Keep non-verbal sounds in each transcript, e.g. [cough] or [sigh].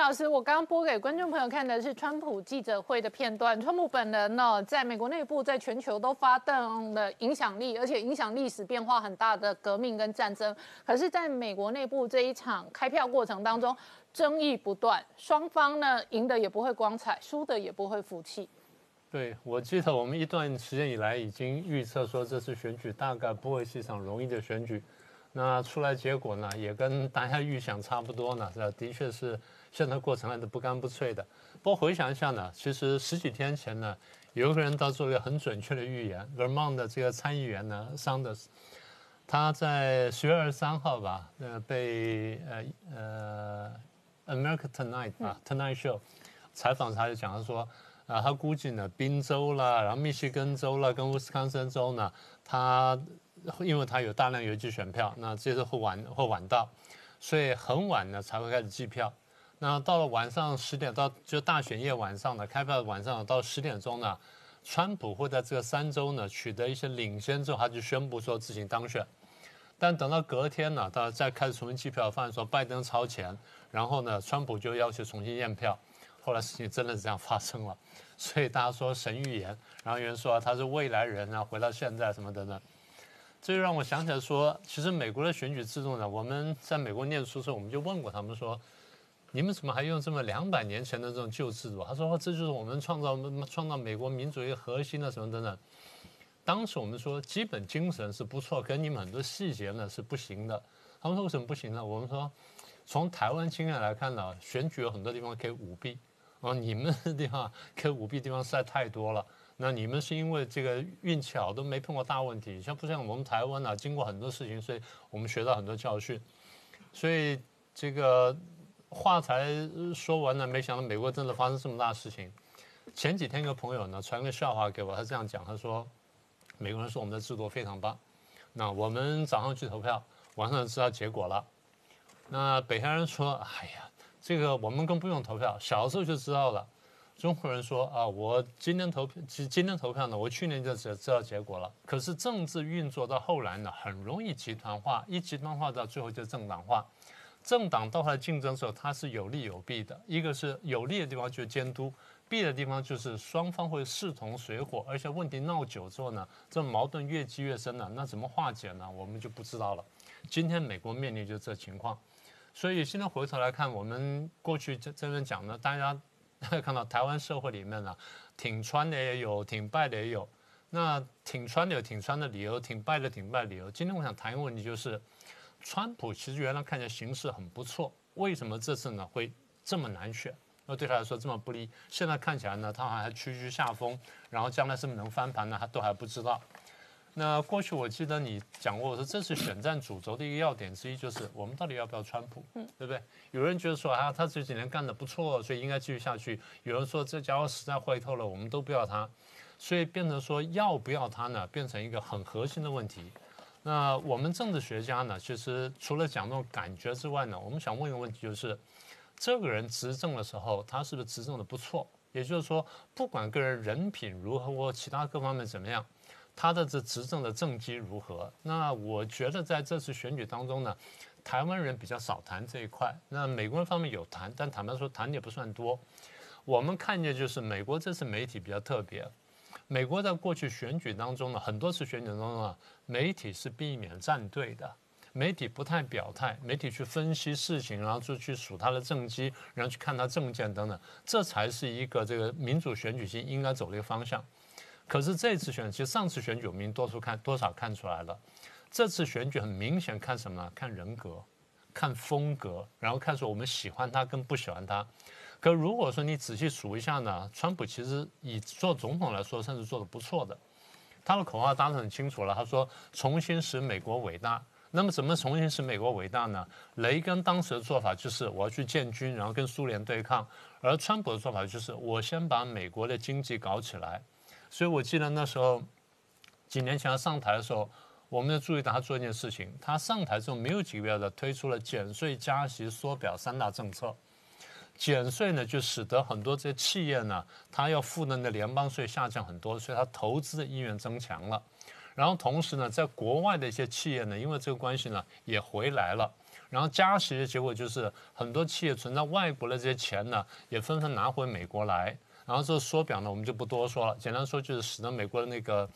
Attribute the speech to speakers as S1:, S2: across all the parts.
S1: 老师，我刚刚播给观众朋友看的是川普记者会的片段。川普本人呢，在美国内部，在全球都发动了影响力，而且影响历史变化很大的革命跟战争。可是，在美国内部这一场开票过程当中，争议不断，双方呢赢的也不会光彩，输的也不会服气。
S2: 对，我记得我们一段时间以来已经预测说，这次选举大概不会是一场容易的选举。那出来结果呢，也跟大家预想差不多呢，是？的确是现在过程来的不干不脆的。不过回想一下呢，其实十几天前呢，有一个人他做了一个很准确的预言，Vermont 的这个参议员呢，Sanders，他在十月二十三号吧，呃，被呃呃 America Tonight 啊 Tonight Show 采访他就讲他说。啊，他估计呢，宾州啦，然后密歇根州啦，跟威斯康森州呢，他因为他有大量邮寄选票，那这次会晚会晚到，所以很晚呢才会开始计票。那到了晚上十点到就大选夜晚上呢，开票晚上到十点钟呢，川普会在这个三周呢取得一些领先之后，他就宣布说自行当选。但等到隔天呢，他再开始重新计票，发现说拜登超前，然后呢，川普就要求重新验票。后来事情真的是这样发生了，所以大家说神预言，然后有人说他是未来人啊，回到现在什么等等，这就让我想起来说，其实美国的选举制度呢，我们在美国念书的时候，我们就问过他们说，你们怎么还用这么两百年前的这种旧制度？他说这就是我们创造创造美国民主一个核心的什么等等。当时我们说基本精神是不错，跟你们很多细节呢是不行的。他们说为什么不行呢？我们说从台湾经验来看呢，选举有很多地方可以舞弊。啊，你们的地方可以舞弊地方实在太多了。那你们是因为这个运气好，都没碰过大问题。像不像我们台湾啊，经过很多事情，所以我们学到很多教训。所以这个话才说完了，没想到美国真的发生这么大事情。前几天一个朋友呢传个笑话给我，他这样讲，他说美国人说我们的制度非常棒。那我们早上去投票，晚上就知道结果了。那北韩人说，哎呀。这个我们更不用投票，小时候就知道了。中国人说啊，我今天投票，今今天投票呢，我去年就知知道结果了。可是政治运作到后来呢，很容易集团化，一集团化到最后就政党化。政党到后来竞争的时候，它是有利有弊的。一个是有利的地方就是监督，弊的地方就是双方会势同水火，而且问题闹久之后呢，这矛盾越积越深了。那怎么化解呢？我们就不知道了。今天美国面临就这情况。所以现在回头来看，我们过去这这边讲呢，大家 [laughs] 看到台湾社会里面呢，挺川的也有，挺败的也有。那挺川的有挺川的理由，挺败的挺败理由。今天我想谈一个问题，就是川普其实原来看起来形势很不错，为什么这次呢会这么难选？那对他来说这么不利？现在看起来呢，他还屈居下风，然后将来是不是能翻盘呢？他都还不知道。那过去我记得你讲过，我说这次选战主轴的一个要点之一就是我们到底要不要川普，嗯，对不对？有人觉得说啊，他这几年干得不错，所以应该继续下去。有人说这家伙实在坏透了，我们都不要他，所以变成说要不要他呢，变成一个很核心的问题。那我们政治学家呢，其实除了讲那种感觉之外呢，我们想问一个问题，就是这个人执政的时候，他是不是执政的不错？也就是说，不管个人人品如何或其他各方面怎么样。他的这执政的政绩如何？那我觉得在这次选举当中呢，台湾人比较少谈这一块。那美国人方面有谈，但坦白说谈的也不算多。我们看见就是美国这次媒体比较特别。美国在过去选举当中呢，很多次选举当中啊，媒体是避免站队的，媒体不太表态，媒体去分析事情，然后就去数他的政绩，然后去看他政见等等，这才是一个这个民主选举性应该走的一个方向。可是这次选，其实上次选举我们多数看多少看出来了，这次选举很明显看什么呢？看人格，看风格，然后看说我们喜欢他跟不喜欢他。可如果说你仔细数一下呢，川普其实以做总统来说，算是做的不错的。他的口号当然很清楚了，他说重新使美国伟大。那么怎么重新使美国伟大呢？雷根当时的做法就是我要去建军，然后跟苏联对抗；而川普的做法就是我先把美国的经济搞起来。所以我记得那时候几年前他上台的时候，我们要注意到他做一件事情。他上台之后没有几个月的推出了减税、加息、缩表三大政策。减税呢，就使得很多这些企业呢，他要付的联邦税下降很多，所以他投资的意愿增强了。然后同时呢，在国外的一些企业呢，因为这个关系呢，也回来了。然后加息的结果就是很多企业存在外国的这些钱呢，也纷纷拿回美国来。然后这个缩表呢，我们就不多说了。简单说就是使得美国的那个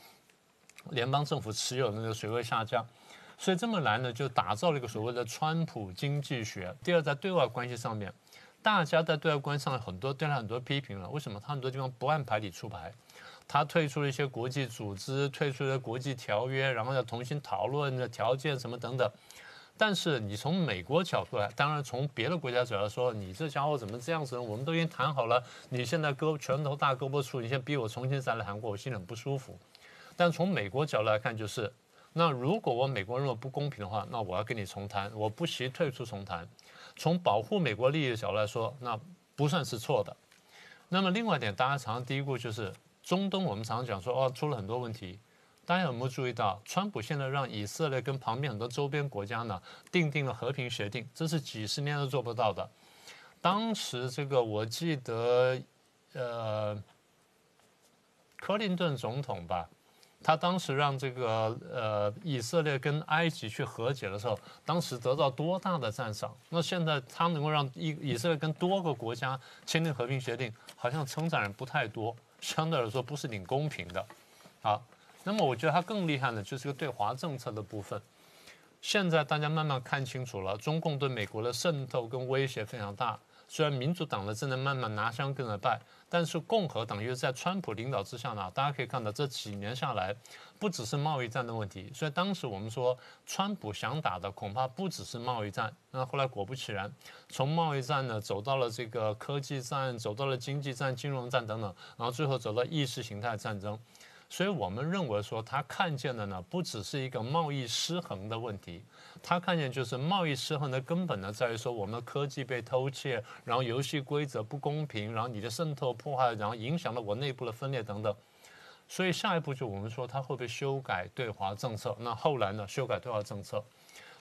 S2: 联邦政府持有的那个水位下降。所以这么来呢，就打造了一个所谓的川普经济学。第二，在对外关系上面，大家在对外关系上很多对他很多批评了。为什么？他很多地方不按牌理出牌。他退出了一些国际组织，退出了国际条约，然后要重新讨论的条件什么等等。但是你从美国角度来，当然从别的国家角度说，你这家伙怎么这样子呢？我们都已经谈好了，你现在胳膊拳头大胳膊粗，你现在逼我重新再来谈过，我心里很不舒服。但从美国角度来看，就是那如果我美国认为不公平的话，那我要跟你重谈，我不惜退出重谈。从保护美国利益的角度来说，那不算是错的。那么另外一点，大家常常嘀咕就是。中东，我们常常讲说，哦，出了很多问题。大家有没有注意到，川普现在让以色列跟旁边很多周边国家呢，订定了和平协定，这是几十年都做不到的。当时这个我记得，呃，克林顿总统吧，他当时让这个呃以色列跟埃及去和解的时候，当时得到多大的赞赏。那现在他能够让以以色列跟多个国家签订和平协定，好像称赞人不太多。相对来说不是挺公平的，好，那么我觉得它更厉害的就是个对华政策的部分。现在大家慢慢看清楚了，中共对美国的渗透跟威胁非常大。虽然民主党呢正在慢慢拿香跟着拜，但是共和党又在川普领导之下呢，大家可以看到这几年下来，不只是贸易战的问题。所以当时我们说，川普想打的恐怕不只是贸易战。那后来果不其然，从贸易战呢走到了这个科技战，走到了经济战、金融战等等，然后最后走到意识形态战争。所以我们认为说，他看见的呢，不只是一个贸易失衡的问题，他看见就是贸易失衡的根本呢，在于说我们的科技被偷窃，然后游戏规则不公平，然后你的渗透破坏，然后影响了我内部的分裂等等。所以下一步就我们说，他会不会修改对华政策？那后来呢，修改对华政策？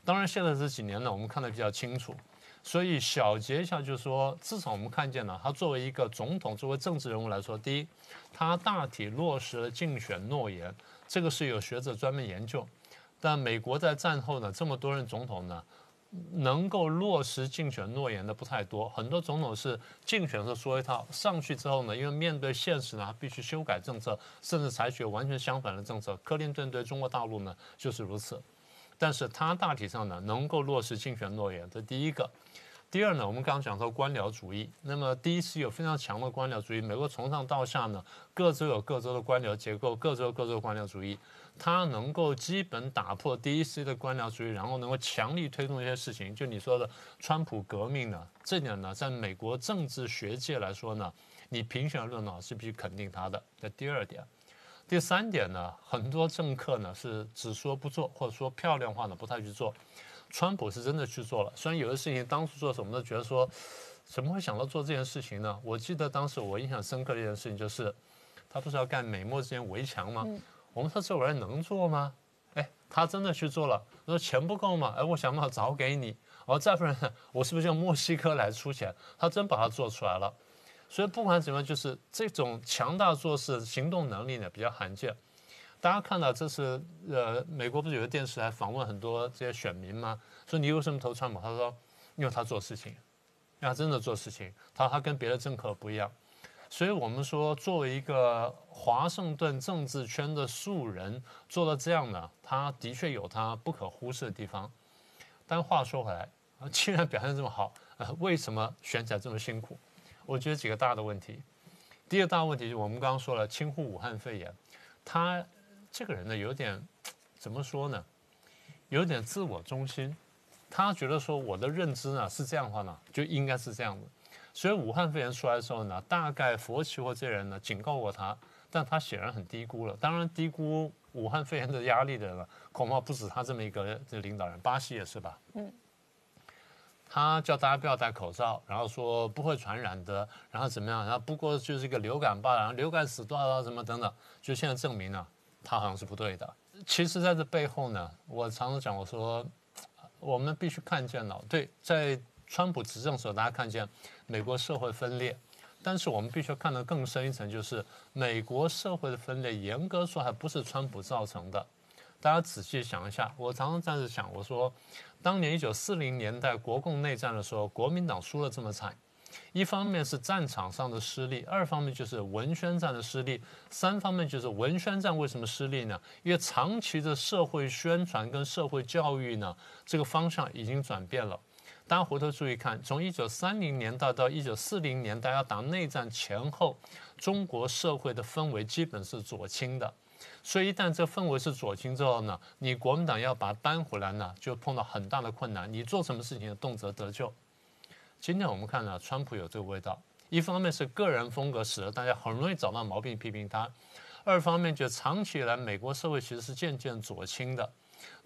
S2: 当然，现在这几年呢，我们看得比较清楚。所以小结一下，就是说，至少我们看见了，他作为一个总统，作为政治人物来说，第一，他大体落实了竞选诺言，这个是有学者专门研究。但美国在战后呢，这么多任总统呢，能够落实竞选诺言的不太多，很多总统是竞选时候说一套，上去之后呢，因为面对现实呢，他必须修改政策，甚至采取完全相反的政策。克林顿对中国大陆呢就是如此，但是他大体上呢，能够落实竞选诺言，这第一个。第二呢，我们刚刚讲到官僚主义。那么第一次有非常强的官僚主义，美国从上到下呢，各州有各州的官僚结构，各州有各州官僚主义，它能够基本打破第一次的官僚主义，然后能够强力推动一些事情。就你说的川普革命呢，这点呢，在美国政治学界来说呢，你评选论呢是必须肯定他的。这第二点，第三点呢，很多政客呢是只说不做，或者说漂亮话呢不太去做。川普是真的去做了，虽然有的事情当初做的时候，我们都觉得说，怎么会想到做这件事情呢？我记得当时我印象深刻的一件事情就是，他不是要干美墨之间围墙吗？我们说这玩意儿能做吗？哎，他真的去做了。说钱不够吗？哎，我想办法找给你。哦，再不然我是不是用墨西哥来出钱？他真把它做出来了。所以不管怎么样，就是这种强大做事行动能力呢比较罕见。大家看到这是呃，美国不是有个电视台访问很多这些选民吗？说你为什么投川普？他说，因为他做事情，他真的做事情，他他跟别的政客不一样。所以我们说，作为一个华盛顿政治圈的素人，做到这样呢，他的确有他不可忽视的地方。但话说回来，既然表现这么好，呃，为什么选起来这么辛苦？我觉得几个大的问题。第一个大问题就是我们刚刚说了，轻忽武汉肺炎，他。这个人呢，有点怎么说呢？有点自我中心。他觉得说，我的认知呢是这样的话呢，就应该是这样的。所以武汉肺炎出来的时候呢，大概佛奇或这些人呢警告过他，但他显然很低估了。当然，低估武汉肺炎的压力的人，恐怕不止他这么一个领导人。巴西也是吧？嗯。他叫大家不要戴口罩，然后说不会传染的，然后怎么样？然后不过就是一个流感罢了，然后流感死多少什么等等，就现在证明了。他好像是不对的。其实，在这背后呢，我常常讲，我说，我们必须看见了。对，在川普执政时候，大家看见美国社会分裂，但是我们必须看得更深一层，就是美国社会的分裂，严格说还不是川普造成的。大家仔细想一下，我常常这样子想，我说，当年一九四零年代国共内战的时候，国民党输了这么惨。一方面是战场上的失利，二方面就是文宣战的失利，三方面就是文宣战为什么失利呢？因为长期的社会宣传跟社会教育呢，这个方向已经转变了。大家回头注意看，从一九三零年代到一九四零年代要打内战前后，中国社会的氛围基本是左倾的。所以一旦这氛围是左倾之后呢，你国民党要把它扳回来呢，就碰到很大的困难。你做什么事情动辄得咎。今天我们看呢川普有这个味道，一方面是个人风格使得大家很容易找到毛病批评他，二方面就长期以来美国社会其实是渐渐左倾的，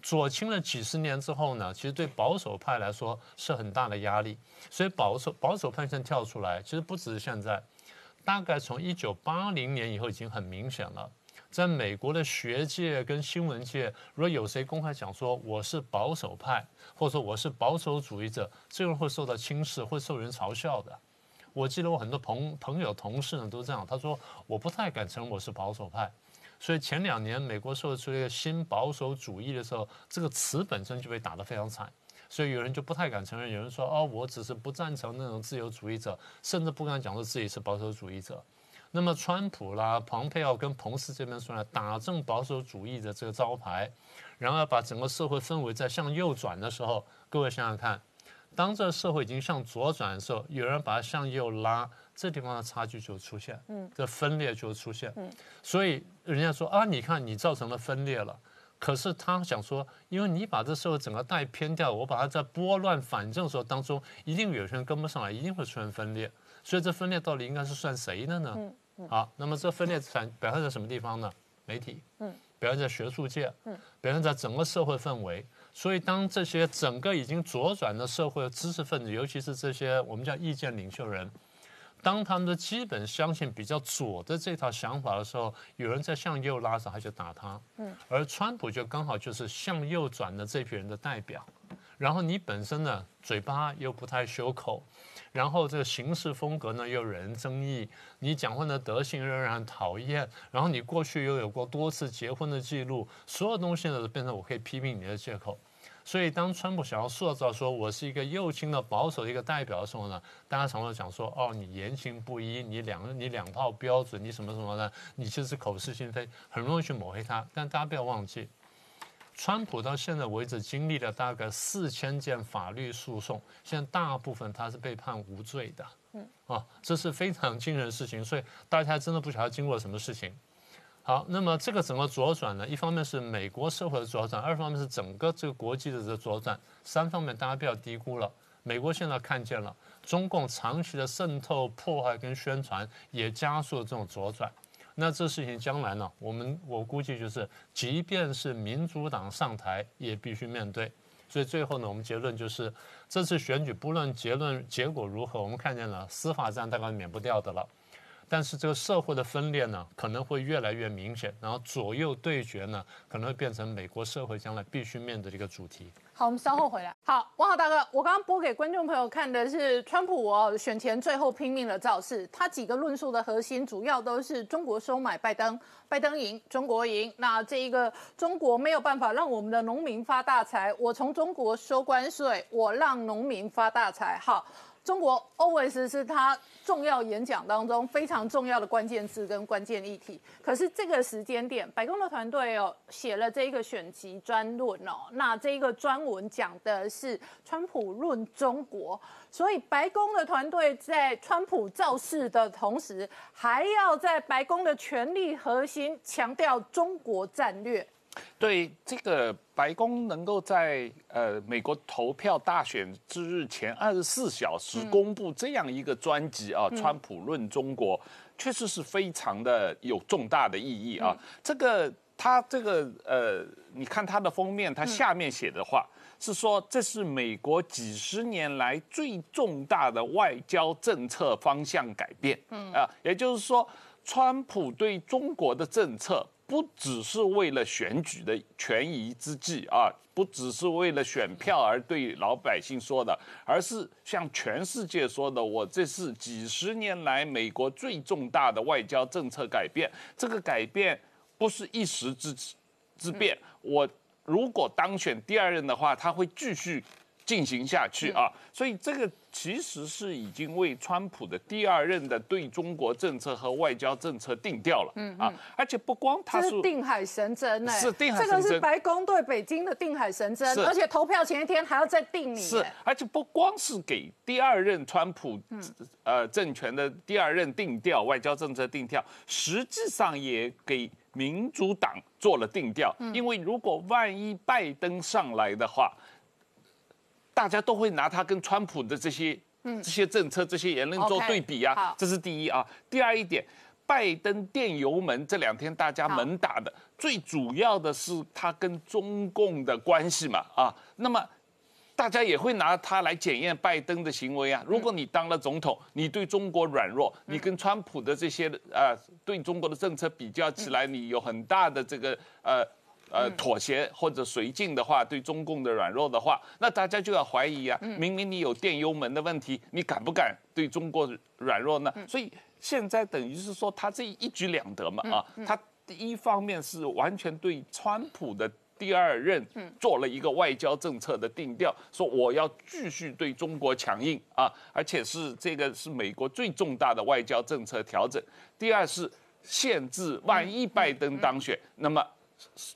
S2: 左倾了几十年之后呢，其实对保守派来说是很大的压力，所以保守保守派现在跳出来，其实不只是现在，大概从一九八零年以后已经很明显了。在美国的学界跟新闻界，如果有谁公开讲说我是保守派，或者说我是保守主义者，这个人会受到轻视，会受人嘲笑的。我记得我很多朋朋友、同事呢都这样，他说我不太敢承认我是保守派。所以前两年美国社会出现新保守主义的时候，这个词本身就被打得非常惨，所以有人就不太敢承认。有人说哦，我只是不赞成那种自由主义者，甚至不敢讲说自己是保守主义者。那么，川普啦、蓬佩奥跟彭斯这边出来打正保守主义的这个招牌，然后把整个社会氛围在向右转的时候，各位想想看，当这个社会已经向左转的时候，有人把它向右拉，这地方的差距就出现，嗯，这分裂就出现，嗯，所以人家说啊，你看你造成了分裂了，可是他想说，因为你把这社会整个带偏掉，我把它在拨乱反正的时候当中，一定有些人跟不上来，一定会出现分裂。所以这分裂到底应该是算谁的呢？好，那么这分裂产表现在什么地方呢？媒体，嗯，表现在学术界，嗯，表现在整个社会氛围。所以当这些整个已经左转的社会知识分子，尤其是这些我们叫意见领袖人，当他们的基本相信比较左的这套想法的时候，有人在向右拉着，他就打他。嗯，而川普就刚好就是向右转的这批人的代表。然后你本身呢，嘴巴又不太修口。然后这个行事风格呢又惹人争议，你讲话的德性又让人讨厌，然后你过去又有过多次结婚的记录，所有东西呢都变成我可以批评你的借口。所以当川普想要塑造说我是一个右倾的保守的一个代表的时候呢，大家常常讲说哦你言行不一，你两你两套标准，你什么什么的，你其实口是心非，很容易去抹黑他。但大家不要忘记。川普到现在为止经历了大概四千件法律诉讼，现在大部分他是被判无罪的。嗯，啊，这是非常惊人的事情，所以大家真的不晓得经过了什么事情。好，那么这个整个左转呢，一方面是美国社会的左转，二方面是整个这个国际的这个左转，三方面大家不要低估了。美国现在看见了中共长期的渗透、破坏跟宣传，也加速了这种左转。那这事情将来呢？我们我估计就是，即便是民主党上台，也必须面对。所以最后呢，我们结论就是，这次选举不论结论结果如何，我们看见了司法战大概免不掉的了。但是这个社会的分裂呢，可能会越来越明显，然后左右对决呢，可能会变成美国社会将来必须面对的一个主题。
S1: 好，我们稍后回来。好，王浩大哥，我刚刚播给观众朋友看的是川普哦选前最后拼命的造势，他几个论述的核心主要都是中国收买拜登，拜登赢，中国赢。那这一个中国没有办法让我们的农民发大财，我从中国收关税，我让农民发大财。好。中国 always 是他重要演讲当中非常重要的关键字跟关键议题。可是这个时间点，白宫的团队哦写了这一个选集专论哦，那这一个专文讲的是川普论中国，所以白宫的团队在川普造势的同时，还要在白宫的权力核心强调中国战略。
S3: 对这个白宫能够在呃美国投票大选之日前二十四小时公布这样一个专辑啊，川普论中国，确实是非常的有重大的意义啊。这个他这个呃，你看它的封面，它下面写的话是说，这是美国几十年来最重大的外交政策方向改变。嗯啊，也就是说，川普对中国的政策。不只是为了选举的权宜之计啊，不只是为了选票而对老百姓说的，而是向全世界说的。我这是几十年来美国最重大的外交政策改变。这个改变不是一时之之变，我如果当选第二任的话，他会继续进行下去啊。所以这个其实是已经为川普的第二任的对中国政策和外交政策定调了嗯啊。而且不光他
S1: 这是定海神针呢，
S3: 是定海
S1: 这个是白宫对北京的定海神针，而且投票前一天还要再定你。
S3: 是，而且不光是给第二任川普呃政权的第二任定调外交政策定调，实际上也给民主党做了定调。因为如果万一拜登上来的话，大家都会拿他跟川普的这些嗯这些政策、这些言论做对比啊，这是第一啊。第二一点，拜登电油门这两天大家猛打的，最主要的是他跟中共的关系嘛啊。那么大家也会拿他来检验拜登的行为啊。如果你当了总统，你对中国软弱，你跟川普的这些呃对中国的政策比较起来，你有很大的这个呃。呃，妥协或者绥靖的话，对中共的软弱的话，那大家就要怀疑啊。明明你有电油门的问题，你敢不敢对中国软弱呢？所以现在等于是说，他这一举两得嘛啊。他第一方面是完全对川普的第二任做了一个外交政策的定调，说我要继续对中国强硬啊，而且是这个是美国最重大的外交政策调整。第二是限制，万一拜登当选，那么。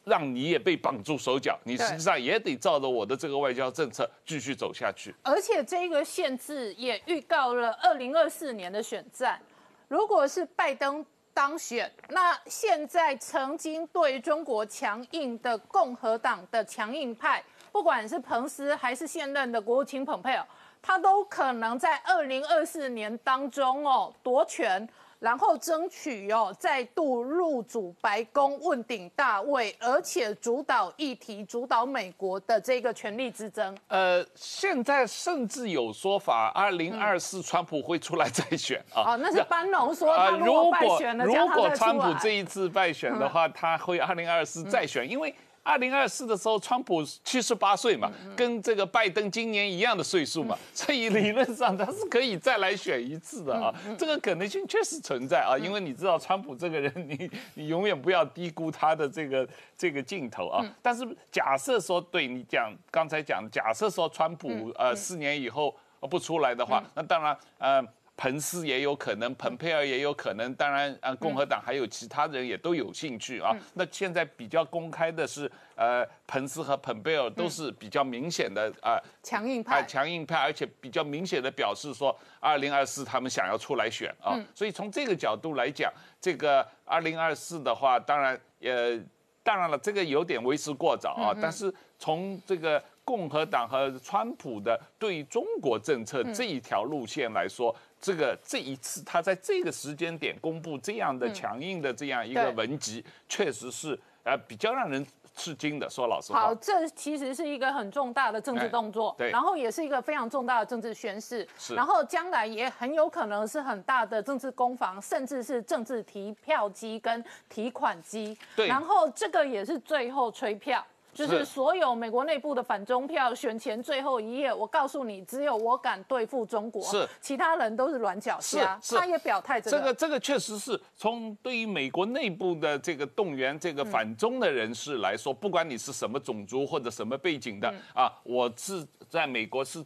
S3: 让你也被绑住手脚，你实际上也得照着我的这个外交政策继续走下去。
S1: 而且这个限制也预告了二零二四年的选战，如果是拜登当选，那现在曾经对中国强硬的共和党的强硬派，不管是彭斯还是现任的国务卿蓬佩奥，他都可能在二零二四年当中哦夺权。然后争取哦，再度入主白宫，问鼎大位，而且主导议题，主导美国的这个权力之争。
S3: 呃，现在甚至有说法，二零二四川普会出来再选
S1: 啊。哦，那是班农说，他如果败选了，
S3: 如果川普这一次败选的话，他会二零二四再选，因为。二零二四的时候，川普七十八岁嘛，跟这个拜登今年一样的岁数嘛，所以理论上他是可以再来选一次的啊，这个可能性确实存在啊，因为你知道川普这个人，你你永远不要低估他的这个这个镜头啊。但是假设说对你讲刚才讲，假设说川普呃四年以后不出来的话，那当然呃。彭斯也有可能，蓬佩尔也有可能，当然，啊，共和党还有其他人也都有兴趣啊。那现在比较公开的是，呃，彭斯和蓬佩尔都是比较明显的啊，
S1: 强硬派，
S3: 强硬派，而且比较明显的表示说，二零二四他们想要出来选啊。所以从这个角度来讲，这个二零二四的话，当然，呃，当然了，这个有点为时过早啊。但是从这个共和党和川普的对中国政策这一条路线来说，这个这一次他在这个时间点公布这样的强硬的这样一个文集，确实是呃比较让人吃惊的。说老实话，
S1: 好，这其实是一个很重大的政治动作，
S3: 对，
S1: 然后也是一个非常重大的政治宣誓，
S3: 是，
S1: 然后将来也很有可能是很大的政治攻防，甚至是政治提票机跟提款机，
S3: 对，
S1: 然后这个也是最后吹票。就是所有美国内部的反中票选前最后一页，我告诉你，只有我敢对付中国，
S3: 是。
S1: 其他人都是软脚虾。他也表态，
S3: 这个。这个确实是从对于美国内部的这个动员这个反中的人士来说，不管你是什么种族或者什么背景的啊，我是在美国是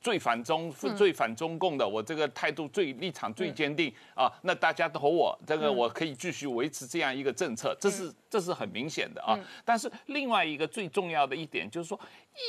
S3: 最反中、最反中共的，我这个态度最立场最坚定啊，那大家投我，这个我可以继续维持这样一个政策，这是这是很明显的啊。但是另外一个。最重要的一点就是说，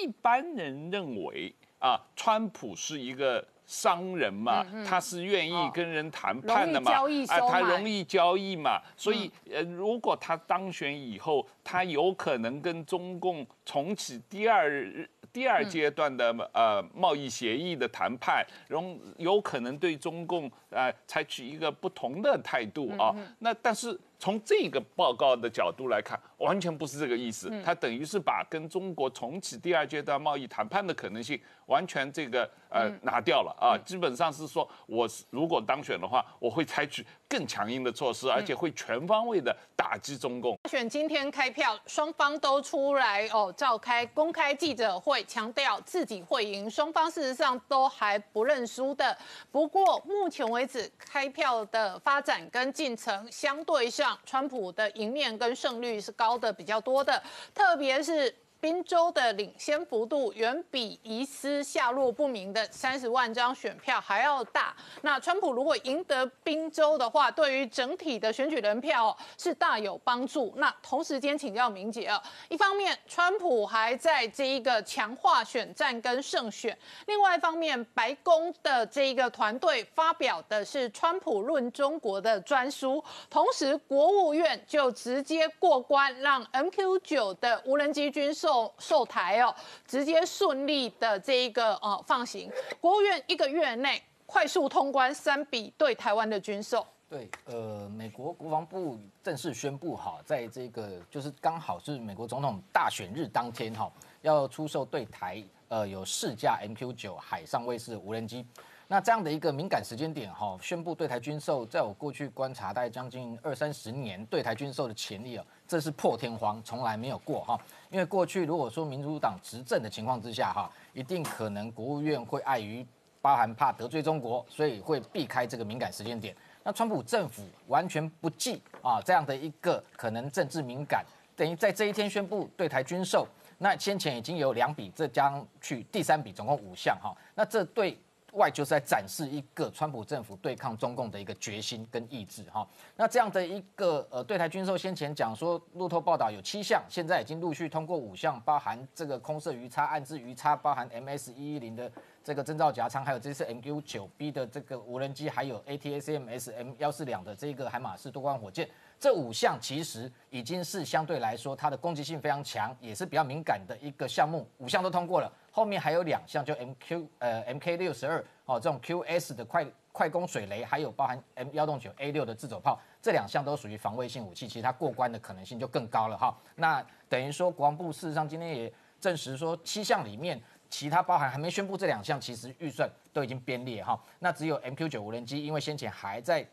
S3: 一般人认为啊，川普是一个商人嘛，他是愿意跟人谈判的嘛，
S1: 啊，
S3: 他容易交易嘛，所以呃，如果他当选以后，他有可能跟中共重启第二第二阶段的呃贸易协议的谈判，容有可能对中共呃采取一个不同的态度啊，那但是。从这个报告的角度来看，完全不是这个意思。它等于是把跟中国重启第二阶段贸易谈判的可能性完全这个呃拿掉了啊。基本上是说，我如果当选的话，我会采取更强硬的措施，而且会全方位的打击中共。
S1: 选今天开票，双方都出来哦，召开公开记者会，强调自己会赢。双方事实上都还不认输的。不过目前为止，开票的发展跟进程相对上。川普的赢面跟胜率是高的比较多的，特别是。宾州的领先幅度远比疑似下落不明的三十万张选票还要大。那川普如果赢得宾州的话，对于整体的选举人票是大有帮助。那同时间请教明姐啊，一方面川普还在这一个强化选战跟胜选，另外一方面白宫的这一个团队发表的是川普论中国的专书，同时国务院就直接过关，让 MQ 九的无人机军售。受受台哦，直接顺利的这一个呃放行，国务院一个月内快速通关三笔对台湾的军售。
S4: 对，呃，美国国防部正式宣布哈，在这个就是刚好是美国总统大选日当天哈，要出售对台呃有四架 MQ 九海上卫士无人机。那这样的一个敏感时间点哈，宣布对台军售，在我过去观察大概将近二三十年对台军售的潜力啊，这是破天荒，从来没有过哈。因为过去如果说民主党执政的情况之下哈，一定可能国务院会碍于包含怕得罪中国，所以会避开这个敏感时间点。那川普政府完全不计啊这样的一个可能政治敏感，等于在这一天宣布对台军售，那先前已经有两笔，这将去第三笔，总共五项哈。那这对。外就是在展示一个川普政府对抗中共的一个决心跟意志哈。那这样的一个呃对台军售，先前讲说路透报道有七项，现在已经陆续通过五项，包含这个空射鱼叉、暗制鱼叉，包含 MS 一一零的这个征兆夹舱，还有这次 MQ 九 B 的这个无人机，还有 ATACMS M 幺四两的这个海马式多管火箭。这五项其实已经是相对来说它的攻击性非常强，也是比较敏感的一个项目，五项都通过了。后面还有两项，就 MQ 呃 MK 六十二哦这种 QS 的快快攻水雷，还有包含 M 幺洞九 A 六的自走炮，这两项都属于防卫性武器，其实它过关的可能性就更高了哈。那等于说国防部事实上今天也证实说，七项里面其他包含还没宣布这两项，其实预算都已经编列哈。那只有 MQ 九无人机，因为先前还在。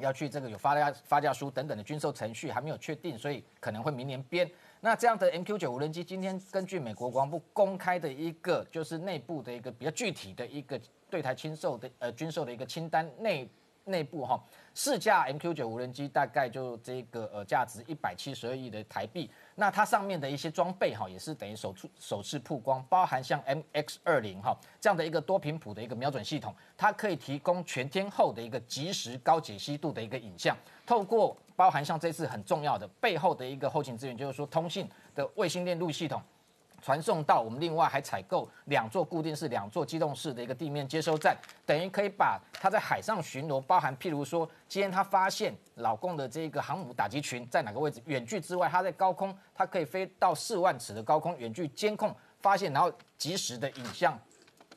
S4: 要去这个有发价发价书等等的军售程序还没有确定，所以可能会明年编。那这样的 MQ 九无人机，今天根据美国国防部公开的一个就是内部的一个比较具体的一个对台清售的呃军售的一个清单内。内部哈，四架 MQ 九无人机大概就这个呃价值一百七十二亿的台币。那它上面的一些装备哈，也是等于首出首次曝光，包含像 MX 二零哈这样的一个多频谱的一个瞄准系统，它可以提供全天候的一个即时高解析度的一个影像。透过包含像这次很重要的背后的一个后勤资源，就是说通信的卫星链路系统。传送到我们另外还采购两座固定式、两座机动式的一个地面接收站，等于可以把它在海上巡逻，包含譬如说今天他发现老共的这个航母打击群在哪个位置，远距之外，它在高空，它可以飞到四万尺的高空远距监控发现，然后及时的影像。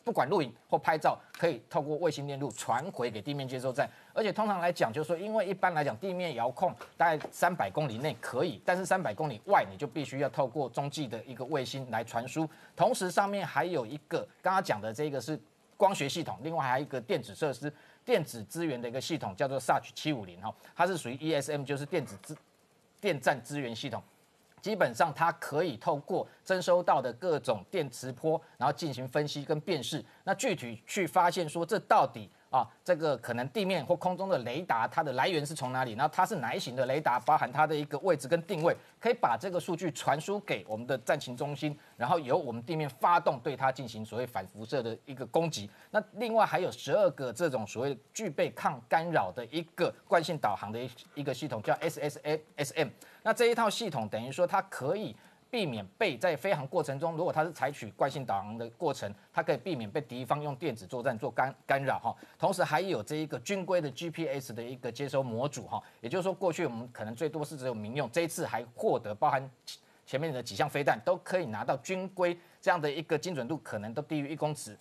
S4: 不管录影或拍照，可以透过卫星链路传回给地面接收站。而且通常来讲，就是说，因为一般来讲，地面遥控大概三百公里内可以，但是三百公里外，你就必须要透过中继的一个卫星来传输。同时，上面还有一个刚刚讲的这个是光学系统，另外还有一个电子设施、电子资源的一个系统，叫做 SARC 七五零哈，它是属于 ESM，就是电子资电站资源系统。基本上，它可以透过征收到的各种电磁波，然后进行分析跟辨识。那具体去发现说，这到底啊，这个可能地面或空中的雷达，它的来源是从哪里？然后它是哪一型的雷达，包含它的一个位置跟定位，可以把这个数据传输给我们的战情中心，然后由我们地面发动对它进行所谓反辐射的一个攻击。那另外还有十二个这种所谓具备抗干扰的一个惯性导航的一一个系统，叫 SSASM。那这一套系统等于说，它可以避免被在飞行过程中，如果它是采取惯性导航的过程，它可以避免被敌方用电子作战做干干扰哈。同时还有这一个军规的 GPS 的一个接收模组哈，也就是说过去我们可能最多是只有民用，这一次还获得包含前面的几项飞弹都可以拿到军规这样的一个精准度，可能都低于一公尺。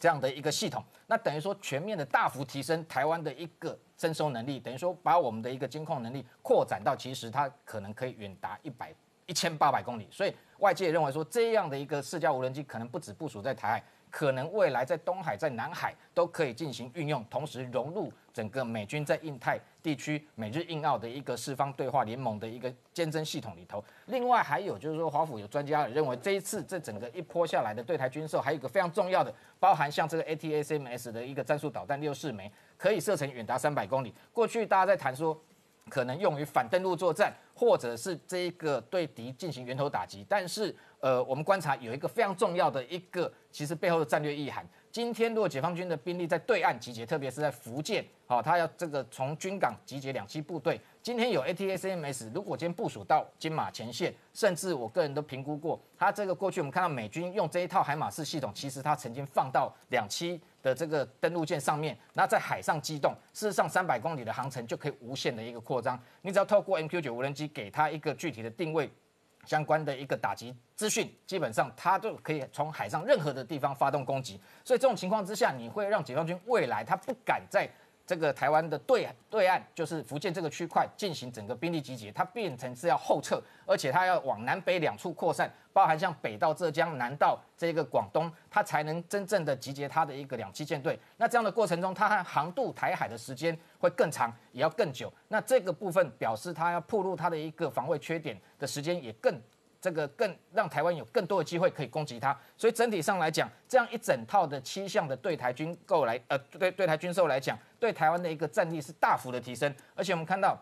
S4: 这样的一个系统，那等于说全面的大幅提升台湾的一个征收能力，等于说把我们的一个监控能力扩展到，其实它可能可以远达一百一千八百公里，所以外界认为说这样的一个四架无人机可能不止部署在台海。可能未来在东海、在南海都可以进行运用，同时融入整个美军在印太地区美日印澳的一个四方对话联盟的一个监侦系统里头。另外还有就是说，华府有专家认为，这一次这整个一波下来的对台军售，还有一个非常重要的，包含像这个 ATACMS 的一个战术导弹六四枚，可以射程远达三百公里。过去大家在谈说。可能用于反登陆作战，或者是这个对敌进行源头打击。但是，呃，我们观察有一个非常重要的一个，其实背后的战略意涵。今天如果解放军的兵力在对岸集结，特别是在福建，好，他要这个从军港集结两栖部队。今天有 ATACMS，如果今天部署到金马前线，甚至我个人都评估过，它这个过去我们看到美军用这一套海马式系统，其实它曾经放到两栖的这个登陆舰上面，那在海上机动，事实上三百公里的航程就可以无限的一个扩张。你只要透过 MQ 九无人机给它一个具体的定位。相关的一个打击资讯，基本上它都可以从海上任何的地方发动攻击，所以这种情况之下，你会让解放军未来他不敢在。这个台湾的对对岸就是福建这个区块进行整个兵力集结，它变成是要后撤，而且它要往南北两处扩散，包含像北到浙江，南到这个广东，它才能真正的集结它的一个两栖舰队。那这样的过程中，它航渡台海的时间会更长，也要更久。那这个部分表示它要暴露它的一个防卫缺点的时间也更。这个更让台湾有更多的机会可以攻击它，所以整体上来讲，这样一整套的七项的对台军购来，呃，对对台军售来讲，对台湾的一个战力是大幅的提升。而且我们看到，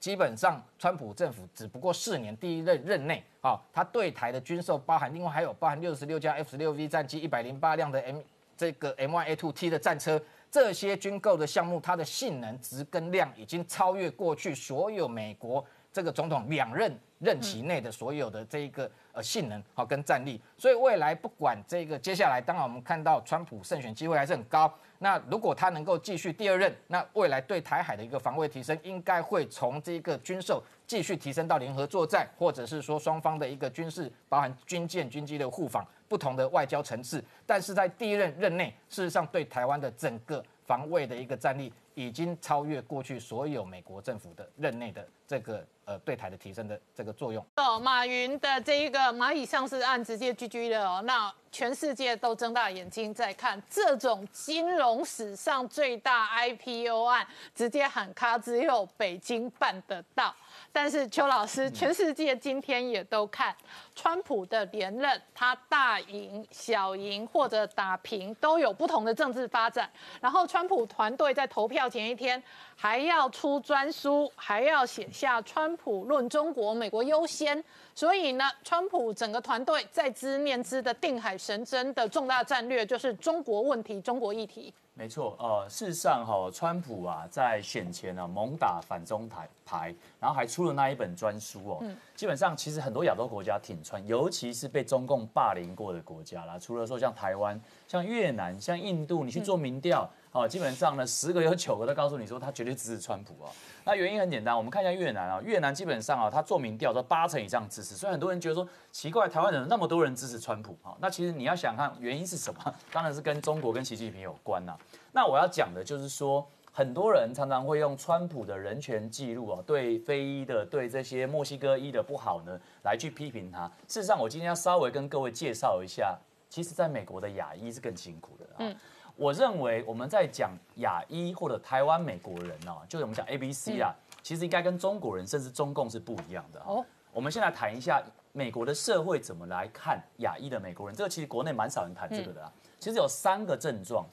S4: 基本上川普政府只不过四年第一任任内，啊，他对台的军售包含另外还有包含六十六架 F 十六 V 战机，一百零八辆的 M 这个 M Y A two T 的战车，这些军购的项目，它的性能值跟量已经超越过去所有美国这个总统两任。任期内的所有的这一个呃性能好跟战力，所以未来不管这个接下来，当然我们看到川普胜选机会还是很高。那如果他能够继续第二任，那未来对台海的一个防卫提升，应该会从这个军售继续提升到联合作战，或者是说双方的一个军事，包含军舰、军机的互访，不同的外交层次。但是在第一任任内，事实上对台湾的整个防卫的一个战力，已经超越过去所有美国政府的任内的这个。呃，对台的提升的这个作用。
S1: 哦，马云的这一个蚂蚁上市案直接 GG 了哦，那全世界都睁大眼睛在看这种金融史上最大 IPO 案，直接喊卡，只有北京办得到。但是邱老师，全世界今天也都看川普的连任，他大赢、小赢或者打平，都有不同的政治发展。然后川普团队在投票前一天还要出专书，还要写下“川普论中国，美国优先”。所以呢，川普整个团队在知念之的定海神针的重大战略就是中国问题、中国议题。
S5: 没错，呃，事实上哈，川普啊在选前呢猛打反中台牌，然后还出了那一本专书哦。嗯。基本上其实很多亚洲国家挺川，尤其是被中共霸凌过的国家啦，除了说像台湾、像越南、像印度，你去做民调。哦，基本上呢，十个有九个都告诉你说他绝对支持川普啊。那原因很简单，我们看一下越南啊，越南基本上啊，他做民调说八成以上支持，所以很多人觉得说奇怪，台湾人那么多人支持川普啊。那其实你要想看原因是什么，[laughs] 当然是跟中国跟习近平有关呐。那我要讲的就是说，很多人常常会用川普的人权记录啊，对非裔的、对这些墨西哥裔的不好呢，来去批评他。事实上，我今天要稍微跟各位介绍一下，其实在美国的亚裔是更辛苦的啊。我认为我们在讲亚裔或者台湾美国人哦，就是我们讲 A B C 啊，其实应该跟中国人甚至中共是不一样的哦。我们先来谈一下美国的社会怎么来看亚裔的美国人，这个其实国内蛮少人谈这个的啊。其实有三个症状，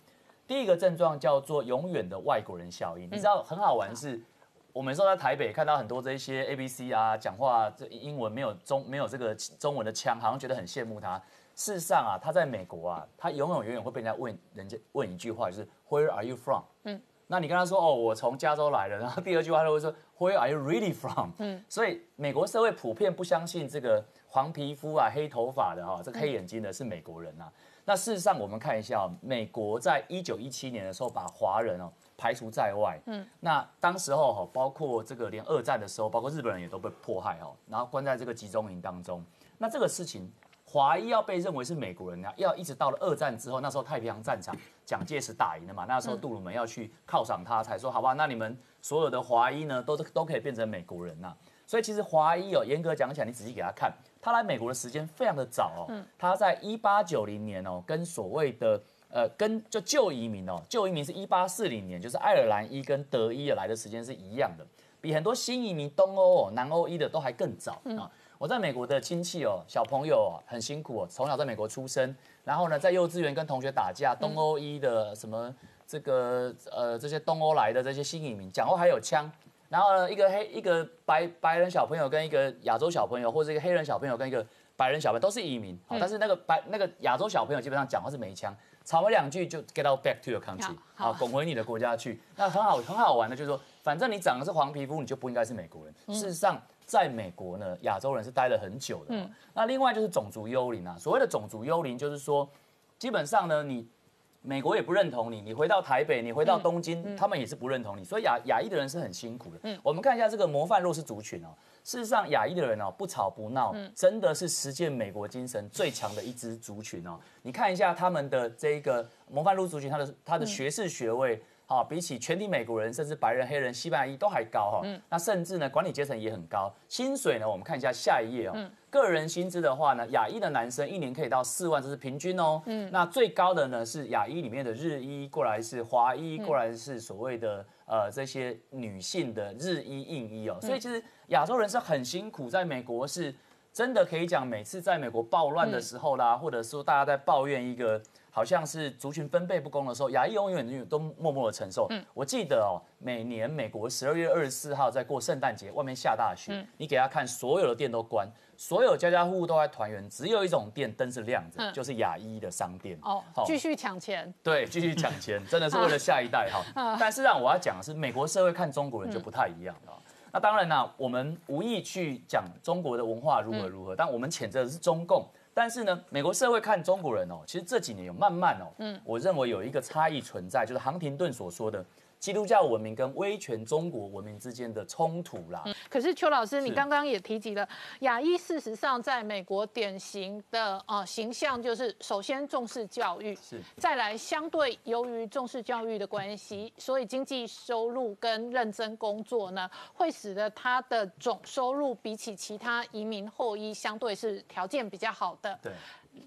S5: 第一个症状叫做永远的外国人效应。你知道很好玩是，我们说在台北看到很多这些 A B C 啊，讲话这英文没有中没有这个中文的腔，好像觉得很羡慕他。事实上啊，他在美国啊，他永远永远会被人家问人家问一句话，就是 Where are you from？嗯，那你跟他说哦，我从加州来的，然后第二句话他会说 Where are you really from？嗯，所以美国社会普遍不相信这个黄皮肤啊、黑头发的哈，这黑眼睛的是美国人呐。那事实上我们看一下，美国在一九一七年的时候把华人哦排除在外。嗯，那当时候哈，包括这个连二战的时候，包括日本人也都被迫害哦，然后关在这个集中营当中。那这个事情。华裔要被认为是美国人啊，要一直到了二战之后，那时候太平洋战场蒋介石打赢了嘛，那时候杜鲁门要去犒赏他，才说好吧，那你们所有的华裔呢，都都可以变成美国人呐。所以其实华裔哦，严格讲起来，你仔细给他看，他来美国的时间非常的早哦，他在一八九零年哦，跟所谓的呃，跟就旧移民哦，旧移民是一八四零年，就是爱尔兰一跟德一来的时间是一样的，比很多新移民东欧哦、南欧一的都还更早啊。我在美国的亲戚哦，小朋友很辛苦哦，从小在美国出生，然后呢，在幼稚园跟同学打架，东欧一的什么这个呃这些东欧来的这些新移民，讲话还有枪，然后呢，一个黑一个白白人小朋友跟一个亚洲小朋友，或者一个黑人小朋友跟一个白人小朋友都是移民，好但是那个白那个亚洲小朋友基本上讲话是没腔，吵了两句就 get out back to your country，
S1: 好
S5: 好，滚回你的国家去。那很好很好玩的，就是说，反正你长的是黄皮肤，你就不应该是美国人。事实上，在美国呢，亚洲人是待了很久的嗯。那另外就是种族幽灵啊，所谓的种族幽灵就是说，基本上呢，你美国也不认同你，你回到台北，你回到东京，他们也是不认同你，所以亚亚裔的人是很辛苦的。我们看一下这个模范弱势族群哦，事实上亚裔的人哦，不吵不闹，真的是实践美国精神最强的一支族群哦。你看一下他们的这个模范弱势族群，他的他的学士学位。好，比起全体美国人，甚至白人、黑人、西班牙裔都还高哈。那甚至呢，管理阶层也很高。薪水呢，我们看一下下一页哦。个人薪资的话呢，亚裔的男生一年可以到四万，这是平均哦。嗯。那最高的呢是亚裔里面的日裔，过来是华裔，过来是所谓的呃这些女性的日裔、印裔哦。所以其实亚洲人是很辛苦，在美国是真的可以讲，每次在美国暴乱的时候啦，或者说大家在抱怨一个。好像是族群分配不公的时候，亚裔永远都默默的承受。嗯，我记得哦，每年美国十二月二十四号在过圣诞节，外面下大雪，你给他看，所有的店都关，所有家家户户都在团圆，只有一种店灯是亮着，就是亚裔的商店。
S1: 哦，继续抢钱。
S5: 对，继续抢钱，真的是为了下一代哈。但是让我要讲的是，美国社会看中国人就不太一样了。那当然呢，我们无意去讲中国的文化如何如何，但我们谴责的是中共。但是呢，美国社会看中国人哦，其实这几年有慢慢哦，嗯，我认为有一个差异存在，就是杭廷顿所说的。基督教文明跟威权中国文明之间的冲突啦。
S1: 可是邱老师，你刚刚也提及了亚裔，事实上在美国典型的呃形象就是首先重视教育，
S5: 是
S1: 再来相对由于重视教育的关系，所以经济收入跟认真工作呢，会使得他的总收入比起其他移民后裔相对是条件比较好的。
S5: 对，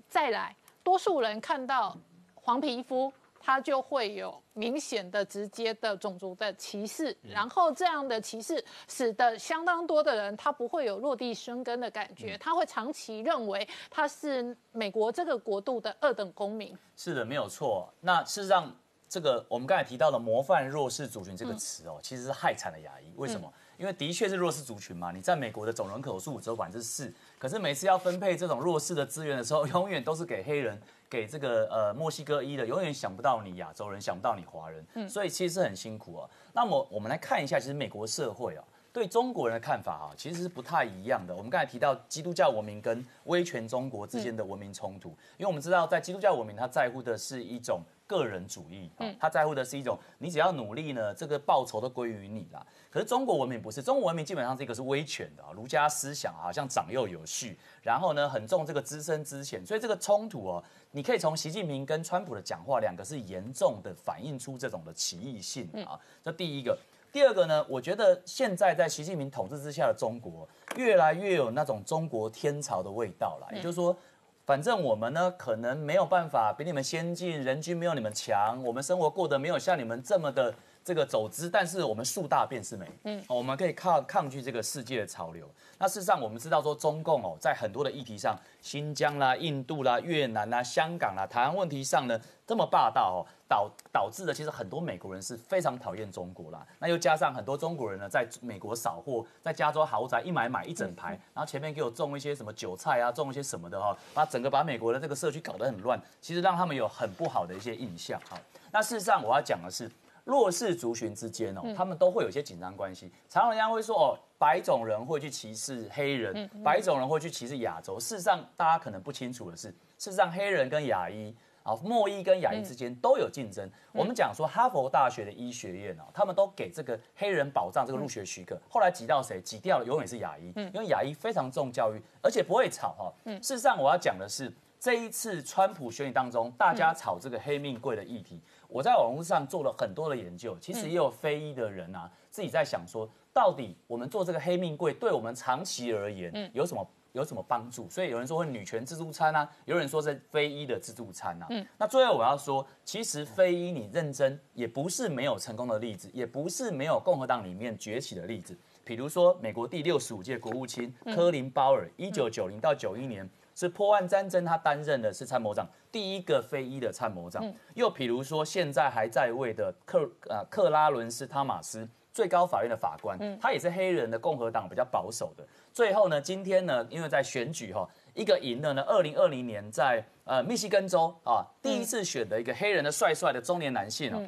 S1: 再来多数人看到黄皮肤。他就会有明显的、直接的种族的歧视，然后这样的歧视使得相当多的人他不会有落地生根的感觉，他会长期认为他是美国这个国度的二等公民。
S5: 是的，没有错。那事实上，这个我们刚才提到的“模范弱势族群”这个词哦，其实是害惨了牙医。为什么？因为的确是弱势族群嘛。你在美国的总人口数只有百分之四，可是每次要分配这种弱势的资源的时候，[laughs] 永远都是给黑人。给这个呃墨西哥裔的，永远想不到你亚洲人，想不到你华人，嗯，所以其实很辛苦啊。那么我们来看一下，其实美国社会啊，对中国人的看法啊，其实是不太一样的。我们刚才提到基督教文明跟威权中国之间的文明冲突，因为我们知道在基督教文明，它在乎的是一种个人主义，嗯，他在乎的是一种你只要努力呢，这个报酬都归于你啦。可是中国文明不是，中国文明基本上是一个是威权的啊，儒家思想好像长幼有序，然后呢很重这个资深资浅，所以这个冲突哦。你可以从习近平跟川普的讲话，两个是严重的反映出这种的歧义性啊。这第一个，第二个呢？我觉得现在在习近平统治之下的中国，越来越有那种中国天朝的味道了。也就是说，反正我们呢，可能没有办法比你们先进，人均没有你们强，我们生活过得没有像你们这么的。这个走资，但是我们树大便是美，嗯，我们可以抗抗拒这个世界的潮流。那事实上，我们知道说中共哦，在很多的议题上，新疆啦、印度啦、越南啦、香港啦、台湾问题上呢，这么霸道哦，导导致的其实很多美国人是非常讨厌中国啦。那又加上很多中国人呢，在美国扫货，在加州豪宅一买买一整排，然后前面给我种一些什么韭菜啊，种一些什么的哈，把整个把美国的这个社区搞得很乱，其实让他们有很不好的一些印象。哈，那事实上我要讲的是。弱势族群之间哦，他们都会有一些紧张关系。常常人家会说哦，白种人会去歧视黑人，白种人会去歧视亚洲。事实上，大家可能不清楚的是，事实上黑人跟亚裔啊，莫伊跟亚裔之间都有竞争。我们讲说哈佛大学的医学院哦，他们都给这个黑人保障这个入学许可，后来挤到谁？挤掉了永远是亚裔，因为亚裔非常重教育，而且不会吵哈。事实上，我要讲的是这一次川普选举当中，大家炒这个黑命贵的议题。我在网络上做了很多的研究，其实也有非裔的人啊，自己在想说，到底我们做这个黑命贵，对我们长期而言有什么有什么帮助？所以有人说会女权自助餐啊，有人说是非裔的自助餐啊。嗯，那最后我要说，其实非裔你认真也不是没有成功的例子，也不是没有共和党里面崛起的例子。比如说美国第六十五届国务卿科林鲍尔，一九九零到九一年。是破案战争他担任的是参谋长第一个非裔的参谋长。又比如说现在还在位的克呃克拉伦斯汤马斯。最高法院的法官，嗯他也是黑人的共和党比较保守的。最后呢，今天呢，因为在选举哈，一个赢了呢，二零二零年在呃密西根州啊，第一次选的一个黑人的帅帅的中年男性哦，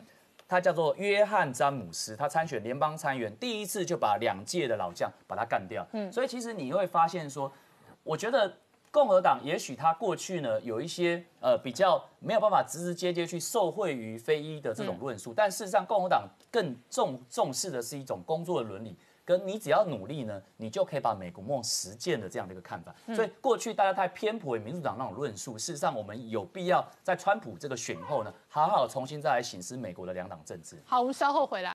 S5: 他叫做约翰詹姆斯，他参选联邦参议员，第一次就把两届的老将把他干掉。嗯，所以其实你会发现说，我觉得。共和党也许他过去呢有一些呃比较没有办法直直接接去受惠于非裔的这种论述，但事实上共和党更重重视的是一种工作的伦理，跟你只要努力呢，你就可以把美国梦实践的这样的一个看法。所以过去大家太偏颇于民主党那种论述，事实上我们有必要在川普这个选后呢，好好重新再来审视美国的两党政治。
S1: 好，我们稍后回来。